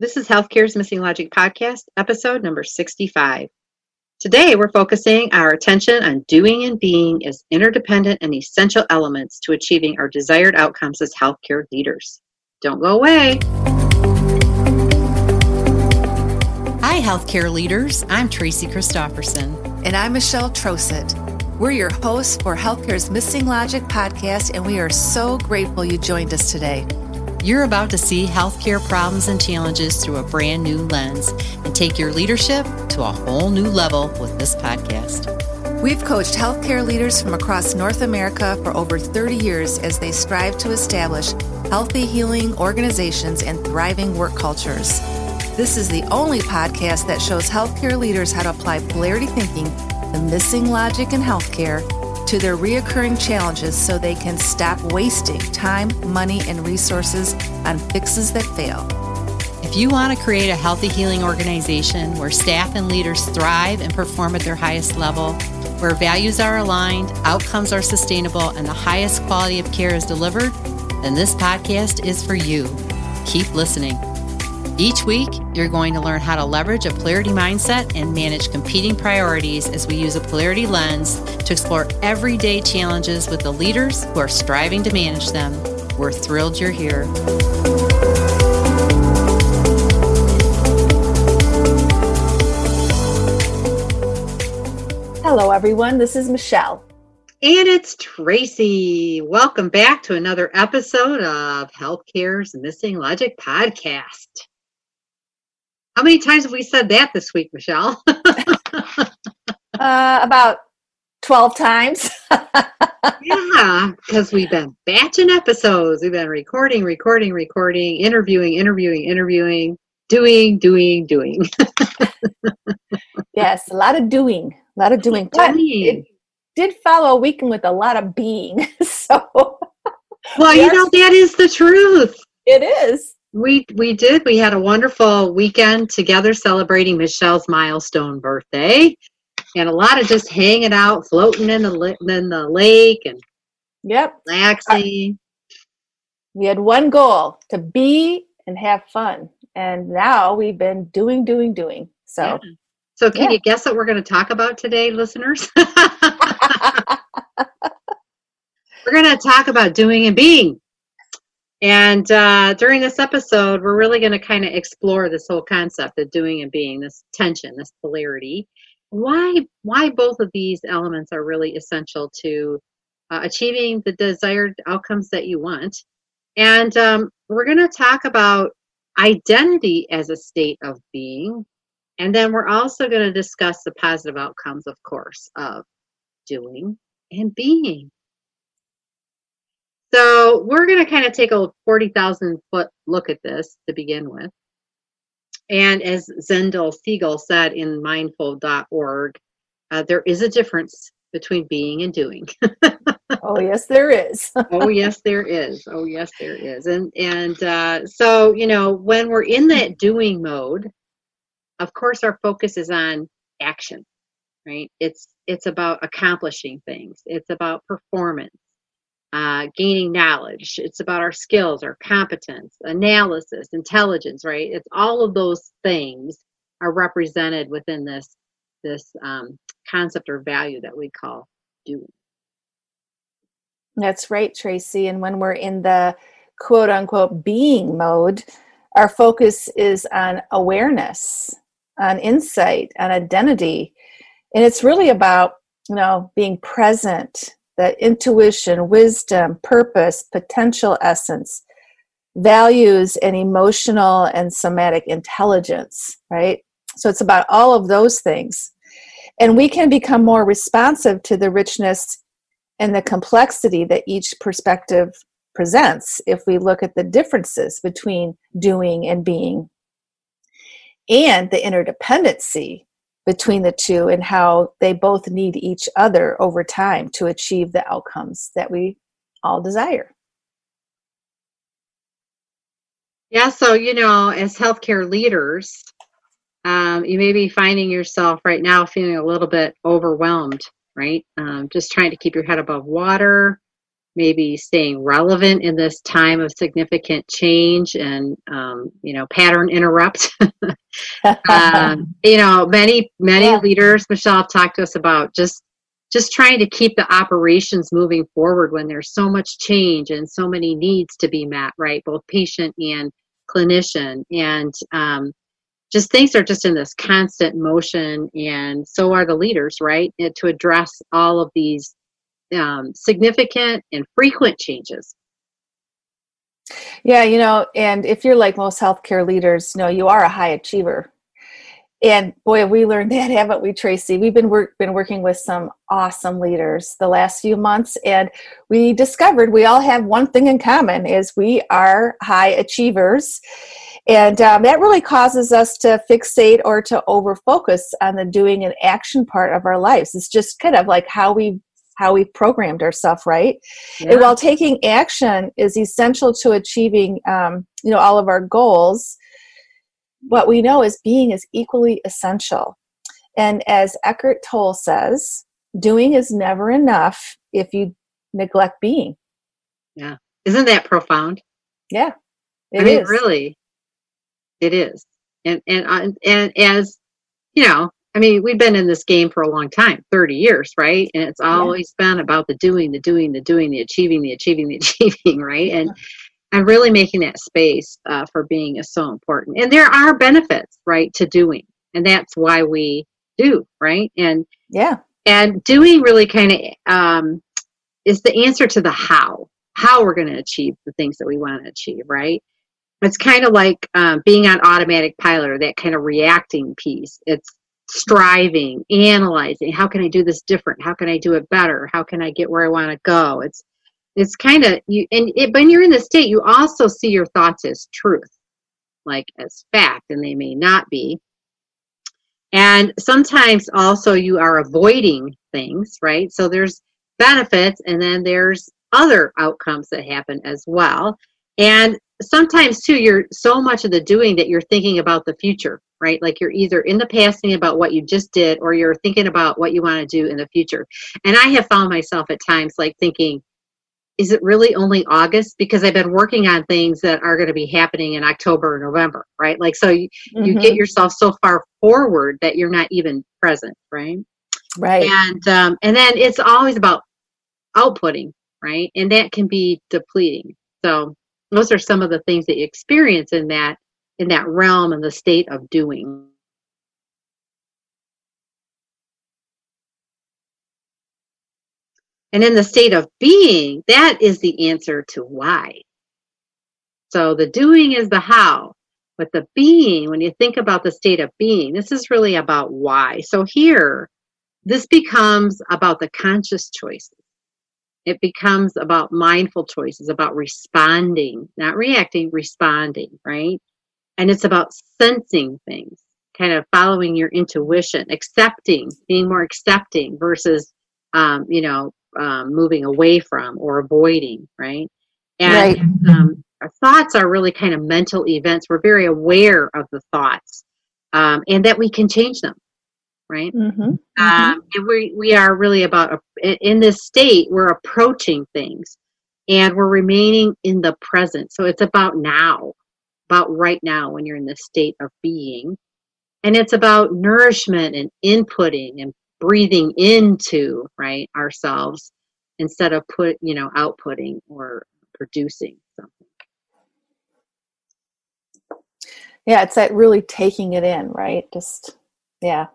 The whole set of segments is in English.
This is Healthcare's Missing Logic podcast, episode number 65. Today, we're focusing our attention on doing and being as interdependent and essential elements to achieving our desired outcomes as healthcare leaders. Don't go away. Hi, healthcare leaders. I'm Tracy Christofferson. And I'm Michelle Trosett. We're your hosts for Healthcare's Missing Logic podcast, and we are so grateful you joined us today. You're about to see healthcare problems and challenges through a brand new lens and take your leadership to a whole new level with this podcast. We've coached healthcare leaders from across North America for over 30 years as they strive to establish healthy, healing organizations and thriving work cultures. This is the only podcast that shows healthcare leaders how to apply polarity thinking, the missing logic in healthcare, to their reoccurring challenges so they can stop wasting time, money, and resources on fixes that fail. If you want to create a healthy healing organization where staff and leaders thrive and perform at their highest level, where values are aligned, outcomes are sustainable, and the highest quality of care is delivered, then this podcast is for you. Keep listening. Each week, you're going to learn how to leverage a polarity mindset and manage competing priorities as we use a polarity lens to explore everyday challenges with the leaders who are striving to manage them. We're thrilled you're here. Hello, everyone. This is Michelle. And it's Tracy. Welcome back to another episode of Healthcare's Missing Logic podcast. How many times have we said that this week, Michelle? uh, about 12 times. yeah, because we've been batching episodes. We've been recording, recording, recording, interviewing, interviewing, interviewing, doing, doing, doing. yes, a lot of doing, a lot of doing. But it did follow a weekend with a lot of being. So, well, you know, that is the truth. It is. We we did. We had a wonderful weekend together celebrating Michelle's milestone birthday, and a lot of just hanging out, floating in the in the lake, and yep, relaxing. We had one goal to be and have fun, and now we've been doing, doing, doing. So, yeah. so can yeah. you guess what we're going to talk about today, listeners? we're going to talk about doing and being. And uh, during this episode, we're really going to kind of explore this whole concept of doing and being, this tension, this polarity. Why, why both of these elements are really essential to uh, achieving the desired outcomes that you want. And um, we're going to talk about identity as a state of being. And then we're also going to discuss the positive outcomes, of course, of doing and being. So we're going to kind of take a 40,000 foot look at this to begin with. And as Zindel Segal said in mindful.org, uh, there is a difference between being and doing. oh yes, there is. oh yes, there is. Oh yes, there is. And and uh, so you know when we're in that doing mode, of course our focus is on action, right? It's it's about accomplishing things. It's about performance uh, gaining knowledge. It's about our skills, our competence, analysis, intelligence, right? It's all of those things are represented within this this um, concept or value that we call doing. That's right, Tracy. And when we're in the quote unquote being mode, our focus is on awareness, on insight, on identity. And it's really about, you know, being present, that intuition, wisdom, purpose, potential essence, values, and emotional and somatic intelligence, right? So it's about all of those things. And we can become more responsive to the richness and the complexity that each perspective presents if we look at the differences between doing and being and the interdependency between the two and how they both need each other over time to achieve the outcomes that we all desire. Yeah, so you know, as healthcare leaders, um, you may be finding yourself right now feeling a little bit overwhelmed, right? Um, just trying to keep your head above water, maybe staying relevant in this time of significant change and um, you know pattern interrupt. Um, you know many many yeah. leaders michelle have talked to us about just just trying to keep the operations moving forward when there's so much change and so many needs to be met right? Both patient and clinician. And um, just things are just in this constant motion and so are the leaders right? And to address all of these um, significant and frequent changes. Yeah you know and if you're like most healthcare leaders you know you are a high achiever. And boy we learned that haven't we tracy? We've been work, been working with some awesome leaders the last few months and we discovered we all have one thing in common is we are high achievers. And um, that really causes us to fixate or to over focus on the doing and action part of our lives. It's just kind of like how we how we've programmed ourselves right yeah. and while taking action is essential to achieving um, you know all of our goals what we know is being is equally essential. And as Eckhart Tolle says, doing is never enough if you neglect being. Yeah. Isn't that profound? Yeah. It I mean, is. really. It is. And and uh, and as you know, I mean, we've been in this game for a long time, 30 years, right? And it's always yeah. been about the doing, the doing, the doing, the achieving, the achieving, the achieving, right? And and really making that space uh, for being is so important and there are benefits right to doing and that's why we do right and yeah and doing really kind of um, is the answer to the how how we're going to achieve the things that we want to achieve right it's kind of like um, being on automatic pilot or that kind of reacting piece it's striving analyzing how can i do this different? How can i do it better? How can i get where i want to go? It's it's kind of you and it, when you're in the state you also see your thoughts as truth like as fact and they may not be. And sometimes also you are avoiding things right? So there's benefits and then there's other outcomes that happen as well. And sometimes too you're so much of the doing that you're thinking about the future right like you're either in the past thinking about what you just did or you're thinking about what you want to do in the future and i have found myself at times like thinking is it really only August? Because I've been working on things that are going to be happening in October or November, right? Like, so you, mm-hmm. you get yourself so far forward that you're not even present, right? Right. And um, and then it's always about outputting, right? And that can be depleting. So those are some of the things that you experience in that in that realm and the state of doing. And in the state of being, that is the answer to why. So the doing is the how, but the being, when you think about the state of being, this is really about why. So here, this becomes about the conscious choices. It becomes about mindful choices, about responding, not reacting, responding, right? And it's about sensing things, kind of following your intuition, accepting, being more accepting versus, um, you know, um, moving away from or avoiding, right? And right. Um, our thoughts are really kind of mental events. We're very aware of the thoughts um, and that we can change them, right? Mm-hmm. Um, mm-hmm. and we, we are really about, in this state, we're approaching things and we're remaining in the present. So it's about now, about right now when you're in this state of being. And it's about nourishment and inputting and breathing into right ourselves instead of put you know outputting or producing something. Yeah it's that really taking it in right? Just yeah.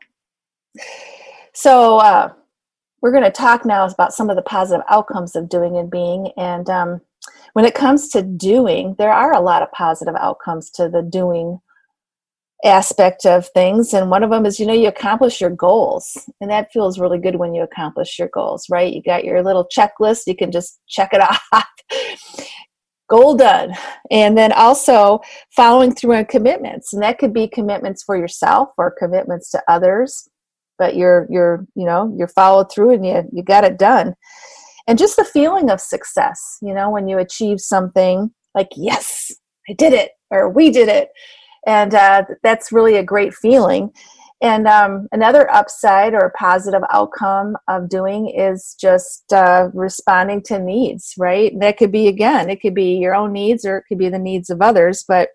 So uh, we're going to talk now about some of the positive outcomes of doing and being and um, when it comes to doing there are a lot of positive outcomes to the doing aspect of things and one of them is you know you accomplish your goals and that feels really good when you accomplish your goals right? You got your little checklist you can just check it off. Goal done. And then also following through on commitments and that could be commitments for yourself or commitments to others but you're you're you know you're followed through and you you got it done and just the feeling of success you know when you achieve something like yes i did it or we did it and uh, that's really a great feeling And um, another upside or positive outcome of doing is just uh, responding to needs, right? That could be again, it could be your own needs or it could be the needs of others, but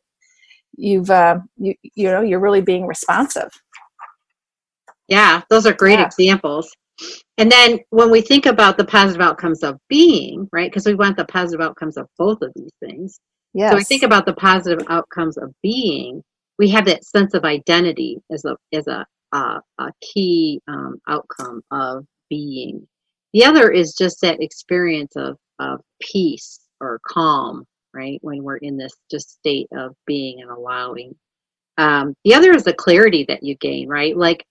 you've uh, you you know you're really being responsive. Yeah, those are great yeah. examples. And then when we think about the positive outcomes of being, right? Because we want the positive outcomes of both of these things. Yes. So we think about the positive outcomes of being. We have that sense of identity as a as a uh, a key um, outcome of being. The other is just that experience of of peace or calm, right? When we're in this just state of being and allowing. Um, the other is the clarity that you gain, right? Like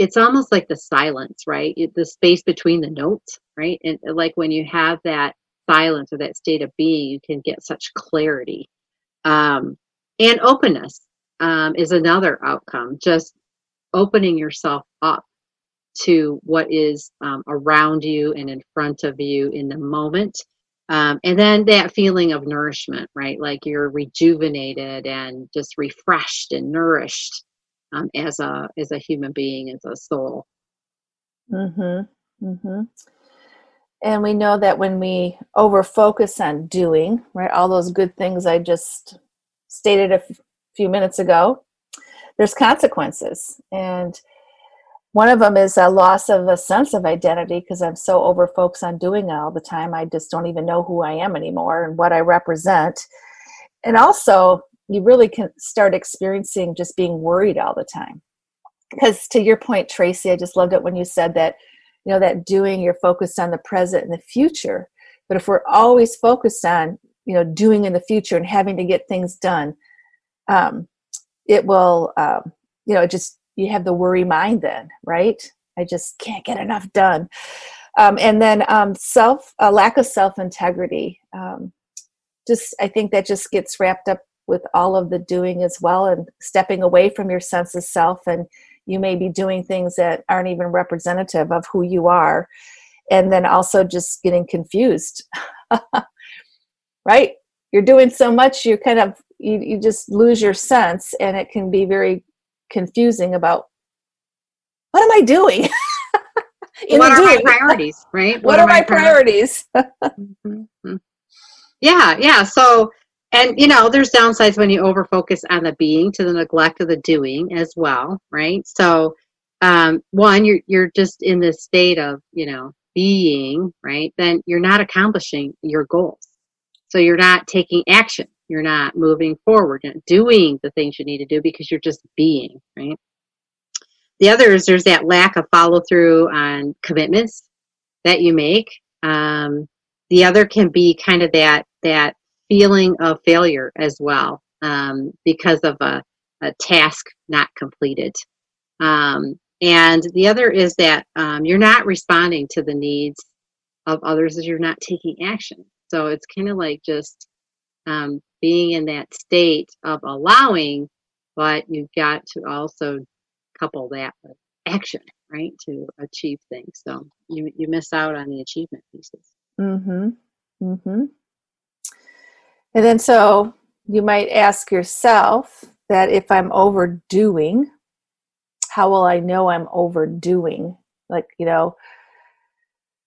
it's almost like the silence, right? The space between the notes, right? And uh, like when you have that silence or that state of being, you can get such clarity. Um, and openness um, is another outcome, just opening yourself up to what is um, around you and in front of you in the moment. Um, and then that feeling of nourishment, right? Like you're rejuvenated and just refreshed and nourished um, as a as a human being, as a soul. Mm-hmm. Mm-hmm. And we know that when we over focus on doing, right, all those good things I just stated a f- few minutes ago, there's consequences. And one of them is a loss of a sense of identity because I'm so over focused on doing all the time. I just don't even know who I am anymore and what I represent. And also, you really can start experiencing just being worried all the time. Because to your point tracy i just loved it when you said that you know that doing you're focused on the present and the future. But if we're always focused on you know doing in the future and having to get things done um, it will um, you know just you have the worry mind then right? I just can't get enough done. Um, and then um, self a lack of self integrity um, just i think that just gets wrapped up with all of the doing as well and stepping away from your sense of self. And you may be doing things that aren't even representative of who you are. And then also just getting confused. Right? You're doing so much you kind of you, you just lose your sense and it can be very confusing about what am i doing? What are doing? my priorities right? What, what are, are, my priorities, priorities? mm-hmm. yeah yeah. So and you know there's downsides when you over focus on the being to the neglect of the doing as well right? So um, one you're you're just in this state of you know being right? Then you're not accomplishing your goals. So you're not taking action. You're not moving forward doing the things you need to do because you're just being right? The other is there's that lack of follow through on commitments that you make. Um, the other can be kind of that that feeling of failure as well um, because of a, a, task not completed. Um, and the other is that um, you're not responding to the needs of others as you're not taking action. So it's kind of like just um, being in that state of allowing, but you've got to also couple that with action, right, to achieve things. So you you miss out on the achievement pieces. Mm-hmm. Mm-hmm. And then so you might ask yourself that if I'm overdoing, how will I know I'm overdoing? Like, you know,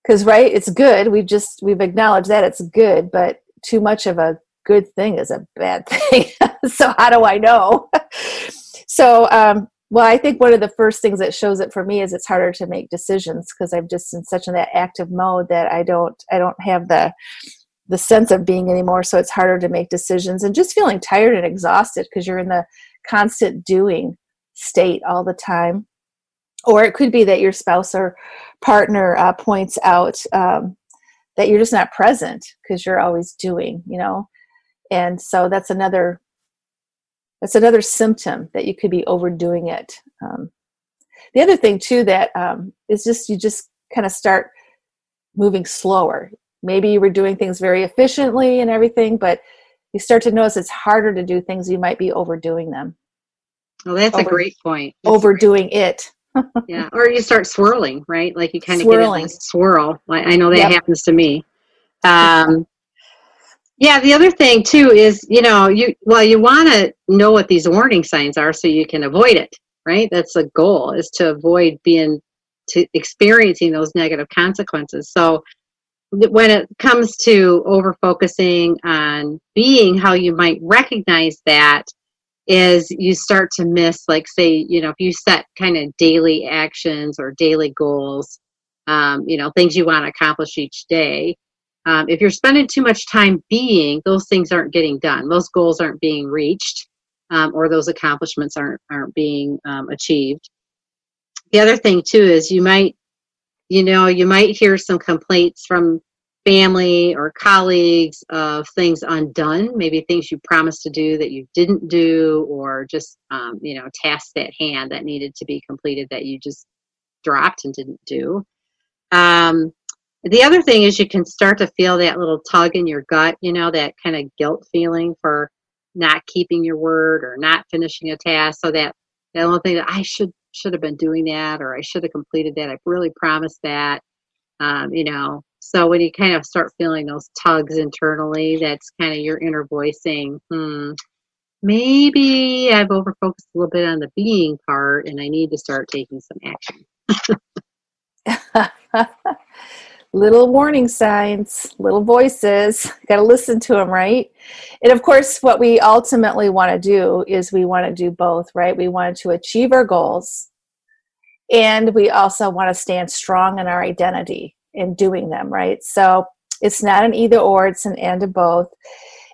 because right, it's good. We've just we've acknowledged that it's good, but too much of a good thing is a bad thing. so how do I know? so um, well, I think one of the first things that shows it for me is it's harder to make decisions because I'm just in such an active mode that I don't I don't have the the sense of being anymore so it's harder to make decisions and just feeling tired and exhausted because you're in the constant doing state all the time. Or it could be that your spouse or partner uh, points out um, that you're just not present because you're always doing you know? And so that's another that's another symptom that you could be overdoing it um, the other thing too that um, is just you just kind of start moving slower maybe you were doing things very efficiently and everything but you start to notice it's harder to do things you might be overdoing them well that's Over, a great point that's overdoing great. it yeah or you start swirling right like you kind of swirling. get in this swirl i know that yep. happens to me um, yeah the other thing too is you know you well you want to know what these warning signs are so you can avoid it right? That's the goal is to avoid being to experiencing those negative consequences. So when it comes to over focusing on being, how you might recognize that is you start to miss, like, say, you know, if you set kind of daily actions or daily goals, um, you know, things you want to accomplish each day. Um, if you're spending too much time being, those things aren't getting done. Those goals aren't being reached, um, or those accomplishments aren't aren't being um, achieved. The other thing too is you might you know, you might hear some complaints from family or colleagues of things undone, maybe things you promised to do that you didn't do, or just, um, you know, tasks at hand that needed to be completed that you just dropped and didn't do. Um, the other thing is you can start to feel that little tug in your gut, you know, that kind of guilt feeling for not keeping your word or not finishing a task. So that that little thing that I should should have been doing that or I should have completed that. I've really promised that. Um, you know, so when you kind of start feeling those tugs internally, that's kind of your inner voice saying, hmm, maybe I've overfocused a little bit on the being part and I need to start taking some action. little warning signs, little voices. Got to listen to them, right? And of course, what we ultimately want to do is we want to do both, right? We want to achieve our goals and we also want to stand strong in our identity in doing them, right? So it's not an either or, it's an and of both.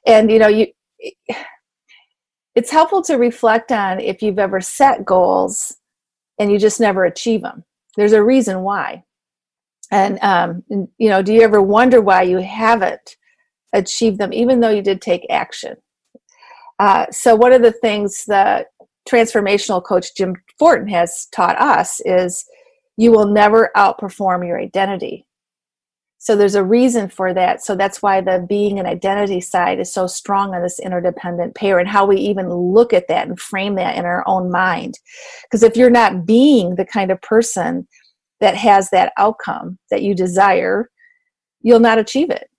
And you know, you it's helpful to reflect on if you've ever set goals and you just never achieve them. There's a reason why and um, you know do you ever wonder why you haven't achieved them even though you did take action? Uh, so one of the things that transformational coach jim fortin has taught us is you will never outperform your identity. So there's a reason for that. So that's why the being and identity side is so strong on this interdependent pair and how we even look at that and frame that in our own mind. Because if you're not being the kind of person that has that outcome that you desire, you'll not achieve it.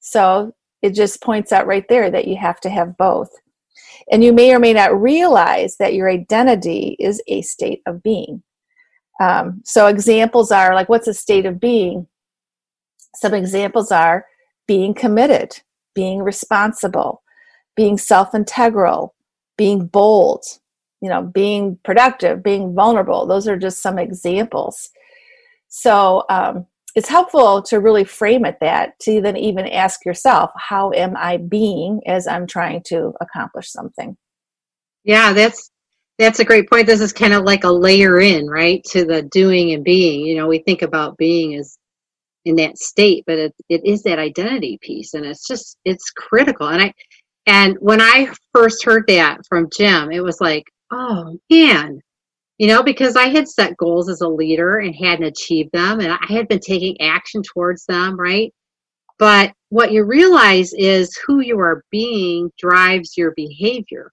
So it just points out right there that you have to have both. And you may or may not realize that your identity is a state of being. Um, so examples are like, what's a state of being? Some examples are being committed, being responsible, being self integral, being bold, you know, being productive, being vulnerable. Those are just some examples. So um, it's helpful to really frame it that to then even ask yourself, how am I being as I'm trying to accomplish something? Yeah, that's that's a great point. This is kind of like a layer in, right, to the doing and being. You know, we think about being as in that state, but it, it is that identity piece, and it's just it's critical. And I and when I first heard that from Jim, it was like, oh man, you know, because I had set goals as a leader and hadn't achieved them, and I had been taking action towards them, right? But what you realize is who you are being drives your behavior.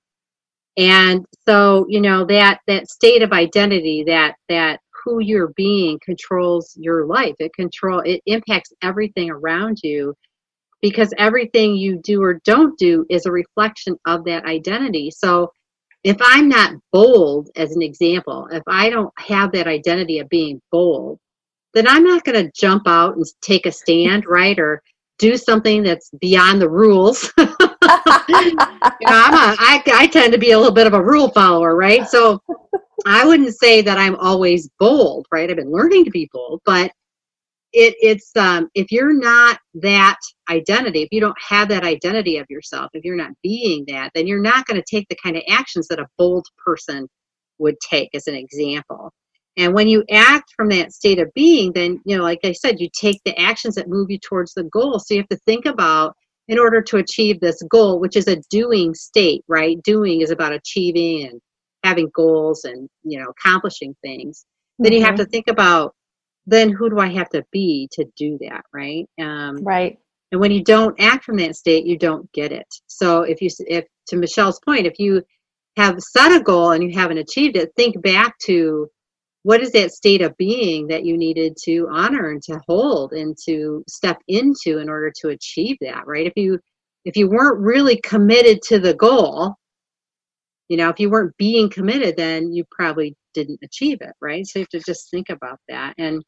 And so, you know, that that state of identity, that that who you're being controls your life. It control it impacts everything around you because everything you do or don't do is a reflection of that identity. So if I'm not bold, as an example, if I don't have that identity of being bold, then I'm not going to jump out and take a stand, right? Or do something that's beyond the rules. you know, I'm a, I, I tend to be a little bit of a rule follower, right? So I wouldn't say that I'm always bold, right? I've been learning to be bold, but it, it's um, if you're not that identity, if you don't have that identity of yourself, if you're not being that, then you're not going to take the kind of actions that a bold person would take, as an example. And when you act from that state of being, then, you know, like I said, you take the actions that move you towards the goal. So you have to think about, in order to achieve this goal, which is a doing state, right? Doing is about achieving and having goals and, you know, accomplishing things. Mm-hmm. Then you have mm-hmm. to think about then who do I have to be to do that, right? Um, right. And when you don't act from that state, you don't get it. So if you, if to Michelle's point, if you have set a goal and you haven't achieved it, think back to what is that state of being that you needed to honor and to hold and to step into in order to achieve that, right? If you if you weren't really committed to the goal, you know if you weren't being committed then you probably didn't achieve it right so you have to just think about that and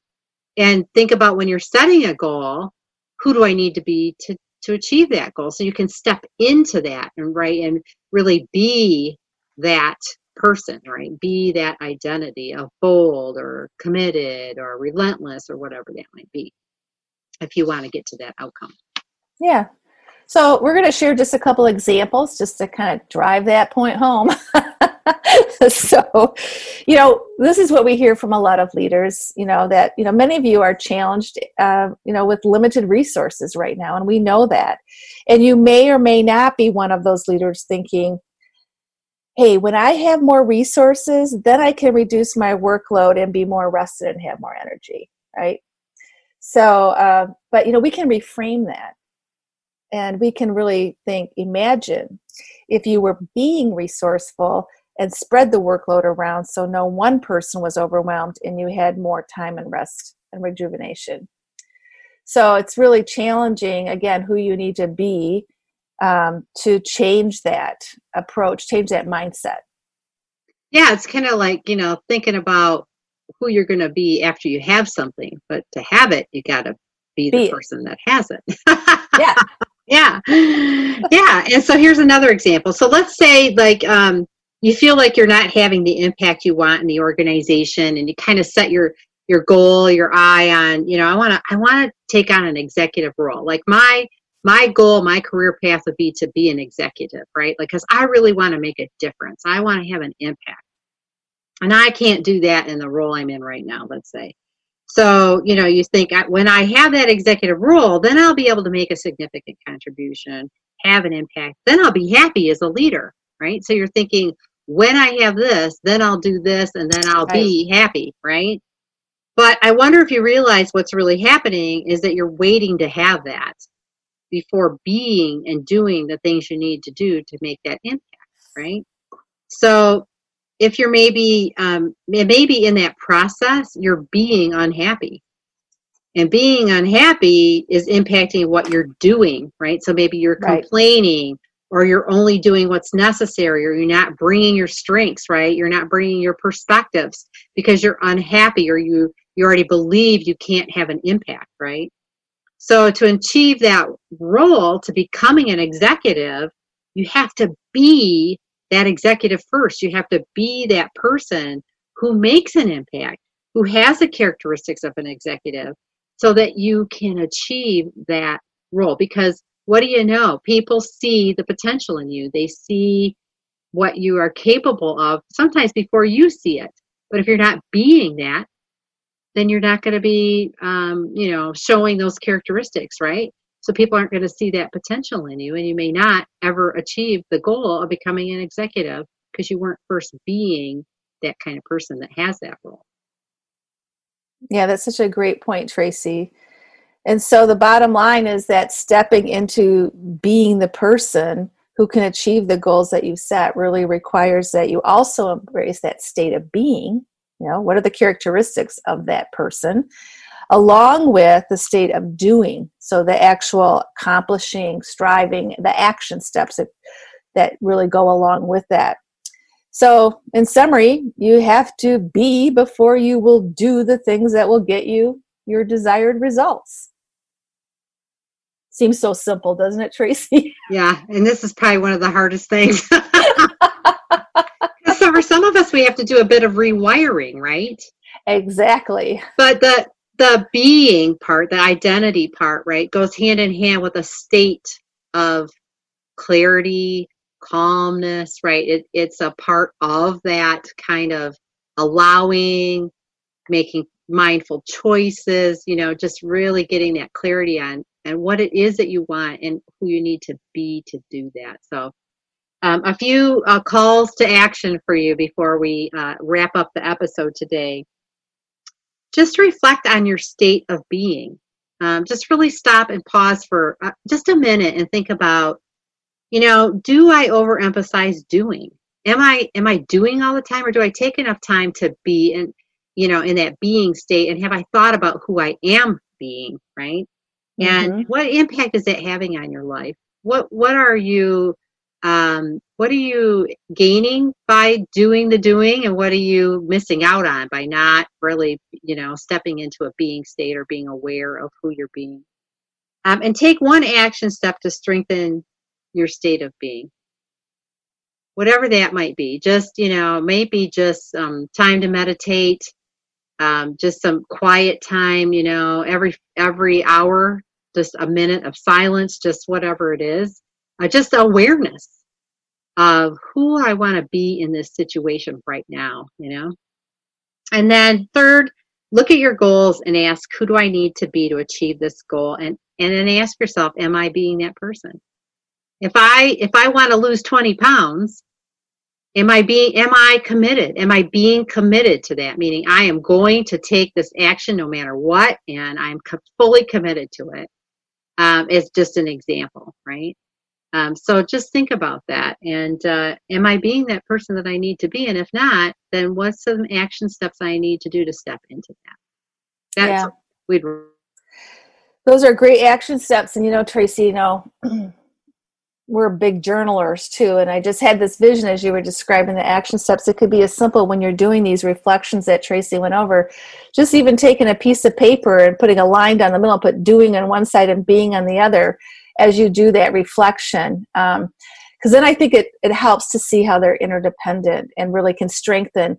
and think about when you're setting a goal who do i need to be to to achieve that goal? So you can step into that and right and really be that person right? Be that identity of bold or committed or relentless or whatever that might be if you want to get to that outcome. Yeah. So we're going to share just a couple examples just to kind of drive that point home. so, you know, this is what we hear from a lot of leaders, you know, that, you know, many of you are challenged, uh, you know, with limited resources right now. And we know that. And you may or may not be one of those leaders thinking, hey, when I have more resources, then I can reduce my workload and be more rested and have more energy, right? So, uh, but, you know, we can reframe that and we can really think imagine if you were being resourceful and spread the workload around so no one person was overwhelmed and you had more time and rest and rejuvenation. So it's really challenging, again, who you need to be um, to change that approach, change that mindset. Yeah, it's kind of like, you know, thinking about who you're going to be after you have something, but to have it, you got to be, be the person that has it. yeah. Yeah. Yeah. And so here's another example. So let's say like um, you feel like you're not having the impact you want in the organization and you kind of set your your goal, your eye on, you know, I want to I want to take on an executive role. Like my my goal, my career path would be to be an executive, right? Like cuz I really want to make a difference. I want to have an impact. And I can't do that in the role I'm in right now, let's say. So, you know, you think when I have that executive role, then I'll be able to make a significant contribution, have an impact. Then I'll be happy as a leader, right? So you're thinking, when I have this, then I'll do this and then I'll be happy, right? But I wonder if you realize what's really happening is that you're waiting to have that before being and doing the things you need to do to make that impact, right? So if you're maybe um, maybe in that process you're being unhappy and being unhappy is impacting what you're doing right so maybe you're right. complaining or you're only doing what's necessary or you're not bringing your strengths right you're not bringing your perspectives because you're unhappy or you you already believe you can't have an impact right so to achieve that role to becoming an executive you have to be that executive first. You have to be that person who makes an impact, who has the characteristics of an executive, so that you can achieve that role. Because what do you know? People see the potential in you, they see what you are capable of sometimes before you see it. But if you're not being that, then you're not going to be, um, you know, showing those characteristics, right? So people aren't going to see that potential in you, and you may not ever achieve the goal of becoming an executive because you weren't first being that kind of person that has that role. Yeah, that's such a great point, Tracy. And so the bottom line is that stepping into being the person who can achieve the goals that you've set really requires that you also embrace that state of being. You know, what are the characteristics of that person? along with the state of doing. So the actual accomplishing, striving, the action steps that, that really go along with that. So, in summary, you have to be before you will do the things that will get you your desired results. Seems so simple, doesn't it, Tracy? Yeah, and this is probably one of the hardest things. so, for some of us, we have to do a bit of rewiring, right? Exactly. But the the being part, the identity part, right, goes hand in hand with a state of clarity, calmness, right? It, it's a part of that kind of allowing, making mindful choices, you know, just really getting that clarity on and what it is that you want and who you need to be to do that. So, um, a few uh, calls to action for you before we uh, wrap up the episode today just reflect on your state of being. Um, just really stop and pause for uh, just a minute and think about, you know, do I overemphasize doing? Am I am I doing all the time, or do I take enough time to be in, you know, in that being state? And have I thought about who I am being, right? And mm-hmm. what impact is it having on your life? What what are you Um, what are you gaining by doing the doing, and what are you missing out on by not really, you know, stepping into a being state or being aware of who you're being? Um, and take one action step to strengthen your state of being whatever that might be just you know maybe just um, time to meditate um, just some quiet time you know every every hour just a minute of silence just whatever it is uh, just awareness of who i want to be in this situation right now you know? And then third look at your goals and ask who do i need to be to achieve this goal? And and then ask yourself am i being that person? If i if i want to lose 20 pounds am i being am i committed? Am i being committed to that? Meaning i am going to take this action no matter what and i'm co- fully committed to it um, is just an example right? Um, so just think about that. And uh, am i being that person that i need to be? And if not then what's some action steps i need to do to step into that? That's yeah. we'd those are great action steps. And you know tracy you know we're big journalers too and i just had this vision as you were describing the action steps. It could be as simple when you're doing these reflections that tracy went over just even taking a piece of paper and putting a line down the middle put doing on one side and being on the other as you do that reflection because um, then i think it, it helps to see how they're interdependent and really can strengthen.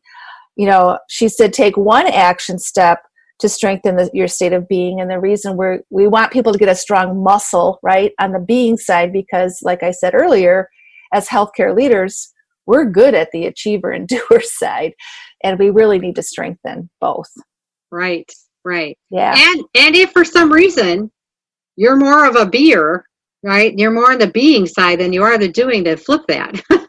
You know she said take one action step to strengthen the, your state of being. And the reason we we want people to get a strong muscle, right, on the being side, because, like I said earlier, as healthcare leaders, we're good at the achiever and doer side, and we really need to strengthen both. Right, right. Yeah. And and if for some reason you're more of a beer, right? You're more on the being side than you are the doing to flip that.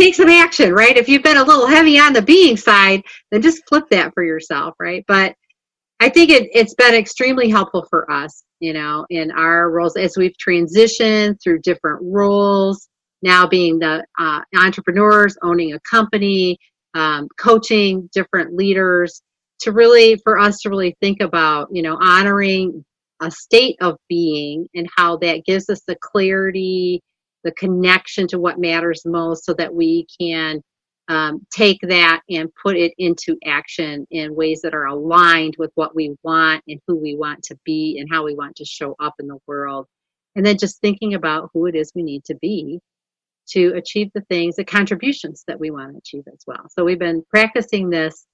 take some action, right? If you've been a little heavy on the being side, then just flip that for yourself, right? But I think it, it's been extremely helpful for us, you know, in our roles as we've transitioned through different roles, now being the uh, entrepreneurs, owning a company, um, coaching different leaders, to really, for us to really think about, you know, honoring a state of being and how that gives us the clarity the connection to what matters most so that we can um, take that and put it into action in ways that are aligned with what we want and who we want to be and how we want to show up in the world. And then just thinking about who it is we need to be to achieve the things, the contributions that we want to achieve as well. So we've been practicing this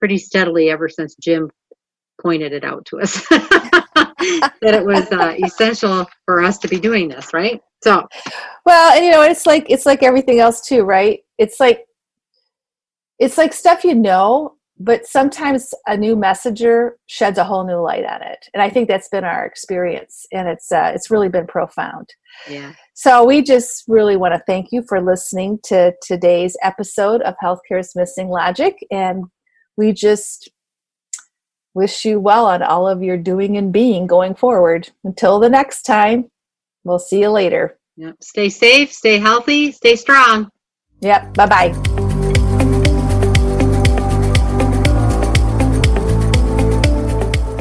pretty steadily ever since Jim pointed it out to us that it was uh, essential for us to be doing this, right? So, well, and you know, it's like it's like everything else too, right? It's like it's like stuff you know, but sometimes a new messenger sheds a whole new light on it, and I think that's been our experience, and it's uh, it's really been profound. Yeah. So we just really want to thank you for listening to today's episode of Healthcare's Missing Logic, and we just wish you well on all of your doing and being going forward. Until the next time, we'll see you later. Yep. Stay safe, stay healthy, stay strong. Yep. Bye bye.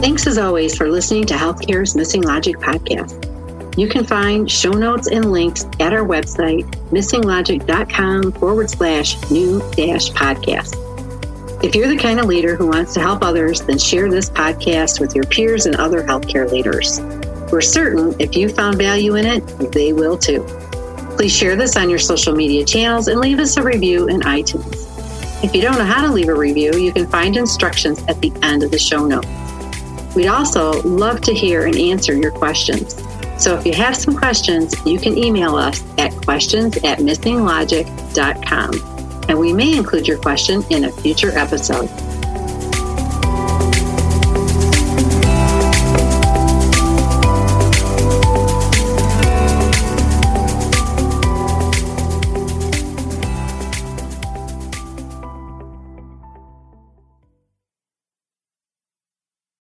Thanks as always for listening to Healthcare's Missing Logic podcast. You can find show notes and links at our website, missinglogic.com forward slash new dash podcast. If you're the kind of leader who wants to help others, then share this podcast with your peers and other healthcare leaders. We're certain if you found value in it, they will too. Please share this on your social media channels and leave us a review in iTunes. If you don't know how to leave a review, you can find instructions at the end of the show notes. We'd also love to hear and answer your questions. So if you have some questions, you can email us at questions at missinglogic.com and we may include your question in a future episode.